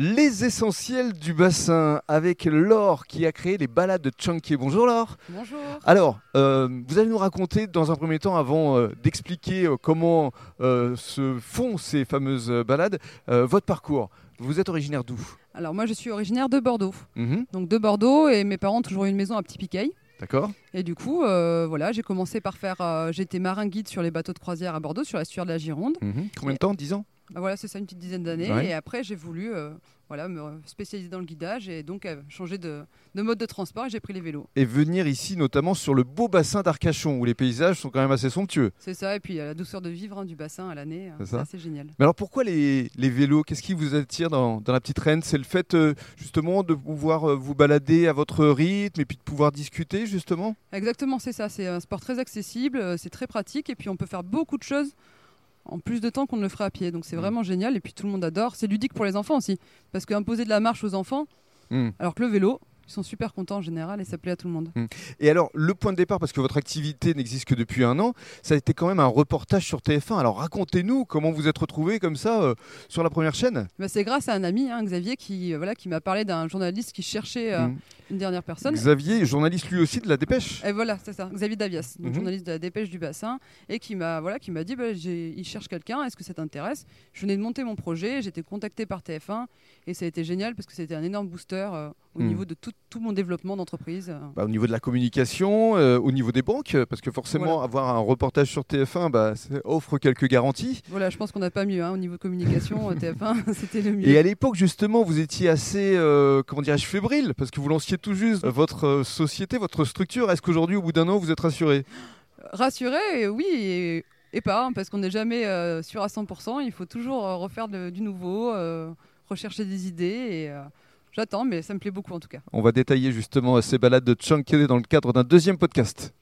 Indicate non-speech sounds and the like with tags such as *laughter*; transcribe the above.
Les essentiels du bassin avec Laure qui a créé les balades de Chunky. Bonjour Laure. Bonjour. Alors, euh, vous allez nous raconter dans un premier temps, avant euh, d'expliquer euh, comment se font ces fameuses balades, votre parcours. Vous êtes originaire d'où? Alors moi je suis originaire de Bordeaux. Mhm, Donc de Bordeaux et mes parents ont toujours eu une maison à Petit Piquet. D'accord Et du coup, euh, voilà, j'ai commencé par faire. euh, J'étais marin guide sur les bateaux de croisière à Bordeaux, sur la sueur de la Gironde. Mhm. Combien de temps? 10 ans? Voilà, c'est ça, une petite dizaine d'années. Ouais. Et après, j'ai voulu euh, voilà, me spécialiser dans le guidage et donc euh, changer de, de mode de transport et j'ai pris les vélos. Et venir ici notamment sur le beau bassin d'Arcachon où les paysages sont quand même assez somptueux. C'est ça, et puis euh, la douceur de vivre hein, du bassin à l'année, euh, C'est assez génial. Mais alors pourquoi les, les vélos? Qu'est-ce qui vous attire dans, dans la petite reine? C'est le fait euh, justement de pouvoir vous balader à votre rythme et puis de pouvoir discuter justement? Exactement, c'est ça. C'est un sport très accessible, c'est très pratique et puis on peut faire beaucoup de choses en plus de temps qu'on ne le ferait à pied. Donc c'est Mm. vraiment génial et puis tout le monde adore. C'est ludique pour les enfants aussi parce qu'imposer de la marche aux enfants, Hmm. alors que le vélo, ils sont super contents en général et ça plaît à tout le monde. Et alors, le point de départ, parce que votre activité n'existe que depuis un an, ça a été quand même un reportage sur TF1. Alors racontez-nous comment vous êtes retrouvé comme ça euh, sur la première chaîne. Bah, c'est grâce à un ami, hein, Xavier, qui, euh, voilà, qui m'a parlé d'un journaliste qui cherchait euh, Mm. une dernière personne. Xavier, journaliste lui aussi de la Dépêche. Et voilà, c'est ça, Xavier Davias, donc Mhm. journaliste de la Dépêche du Bassin, et qui m'a voilà, qui m'a dit, bah, il cherche quelqu'un, est-ce que ça t'intéresse? Je venais de monter mon projet, j'étais contacté par TF1, et ça a été génial parce que c'était un énorme booster au niveau de tout, tout mon développement d'entreprise. euh. Bah, au niveau de la communication, euh, au niveau des banques, parce que forcément, Voilà. avoir un reportage sur TF1 bah, ça offre quelques garanties. Voilà, je pense qu'on n'a pas mieux hein, au niveau de communication, euh, TF1, *laughs* c'était le mieux. Et à l'époque, justement, vous étiez assez, euh, comment dirais-je, fébrile, parce que vous lanciez tout juste votre société, votre structure. Est-ce qu'aujourd'hui, au bout d'un an, vous êtes rassuré? Rassuré, oui, et, et pas, hein, parce qu'on n'est jamais euh, sûr à 100%, il faut toujours refaire de- du nouveau, rechercher des idées, et j'attends, mais ça me plaît beaucoup en tout cas. On va détailler justement ces balades de Chunky dans le cadre d'un deuxième podcast.